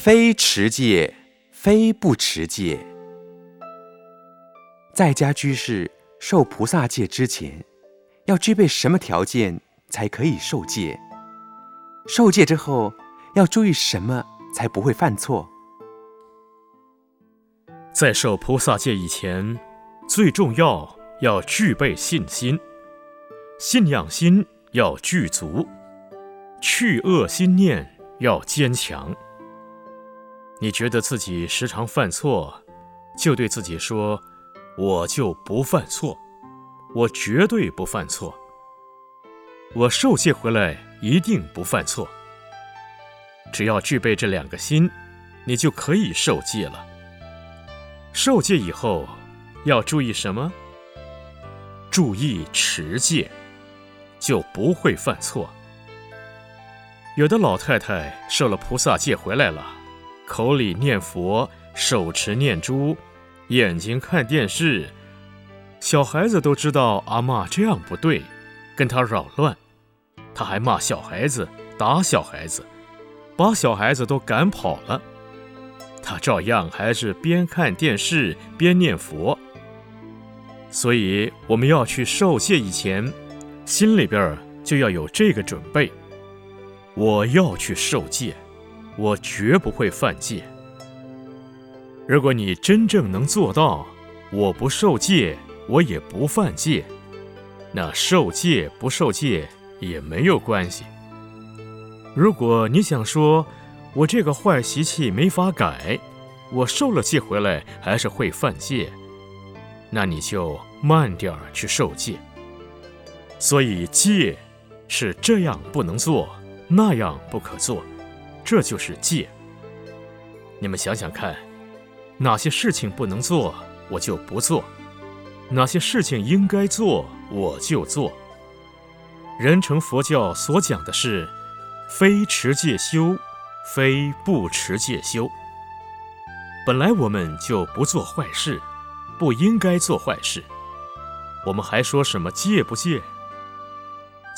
非持戒，非不持戒。在家居士受菩萨戒之前，要具备什么条件才可以受戒？受戒之后要注意什么才不会犯错？在受菩萨戒以前，最重要要具备信心，信仰心要具足，去恶心念要坚强。你觉得自己时常犯错，就对自己说：“我就不犯错，我绝对不犯错。我受戒回来一定不犯错。”只要具备这两个心，你就可以受戒了。受戒以后要注意什么？注意持戒，就不会犯错。有的老太太受了菩萨戒回来了。口里念佛，手持念珠，眼睛看电视，小孩子都知道阿妈这样不对，跟他扰乱，他还骂小孩子，打小孩子，把小孩子都赶跑了，他照样还是边看电视边念佛。所以我们要去受戒以前，心里边就要有这个准备，我要去受戒。我绝不会犯戒。如果你真正能做到，我不受戒，我也不犯戒，那受戒不受戒也没有关系。如果你想说，我这个坏习气没法改，我受了戒回来还是会犯戒，那你就慢点儿去受戒。所以戒是这样不能做，那样不可做。这就是戒。你们想想看，哪些事情不能做，我就不做；哪些事情应该做，我就做。人成佛教所讲的是，非持戒修，非不持戒修。本来我们就不做坏事，不应该做坏事，我们还说什么戒不戒？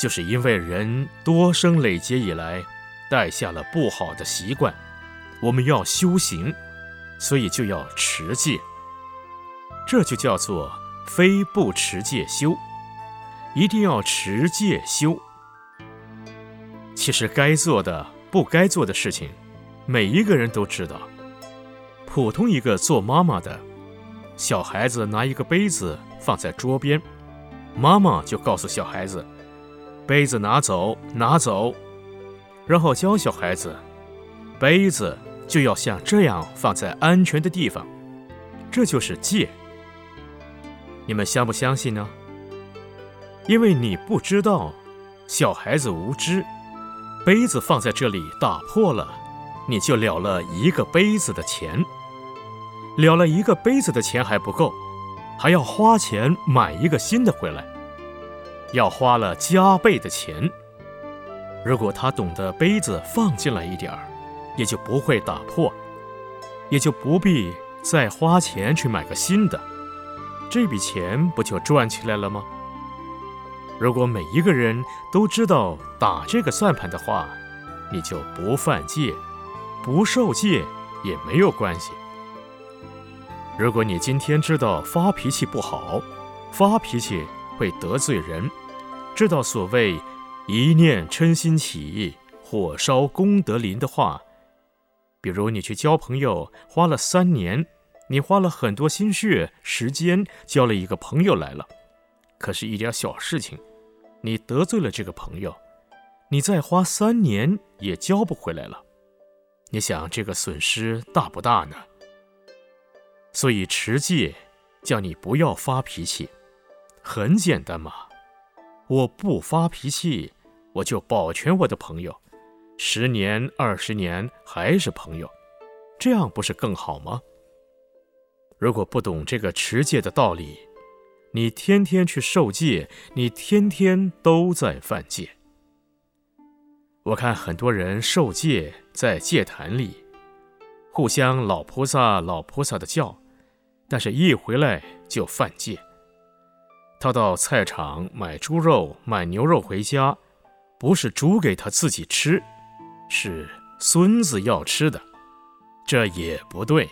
就是因为人多生累劫以来。带下了不好的习惯，我们要修行，所以就要持戒。这就叫做非不持戒修，一定要持戒修。其实该做的、不该做的事情，每一个人都知道。普通一个做妈妈的，小孩子拿一个杯子放在桌边，妈妈就告诉小孩子：“杯子拿走，拿走。”然后教小孩子，杯子就要像这样放在安全的地方，这就是戒。你们相不相信呢？因为你不知道，小孩子无知，杯子放在这里打破了，你就了了一个杯子的钱，了了一个杯子的钱还不够，还要花钱买一个新的回来，要花了加倍的钱。如果他懂得杯子放进来一点儿，也就不会打破，也就不必再花钱去买个新的，这笔钱不就赚起来了吗？如果每一个人都知道打这个算盘的话，你就不犯戒，不受戒也没有关系。如果你今天知道发脾气不好，发脾气会得罪人，知道所谓。一念嗔心起，火烧功德林的话，比如你去交朋友，花了三年，你花了很多心血、时间交了一个朋友来了，可是，一点小事情，你得罪了这个朋友，你再花三年也交不回来了，你想这个损失大不大呢？所以持戒，叫你不要发脾气，很简单嘛，我不发脾气。我就保全我的朋友，十年二十年还是朋友，这样不是更好吗？如果不懂这个持戒的道理，你天天去受戒，你天天都在犯戒。我看很多人受戒在戒坛里，互相老菩萨老菩萨的叫，但是一回来就犯戒。他到菜场买猪肉买牛肉回家。不是煮给他自己吃，是孙子要吃的，这也不对。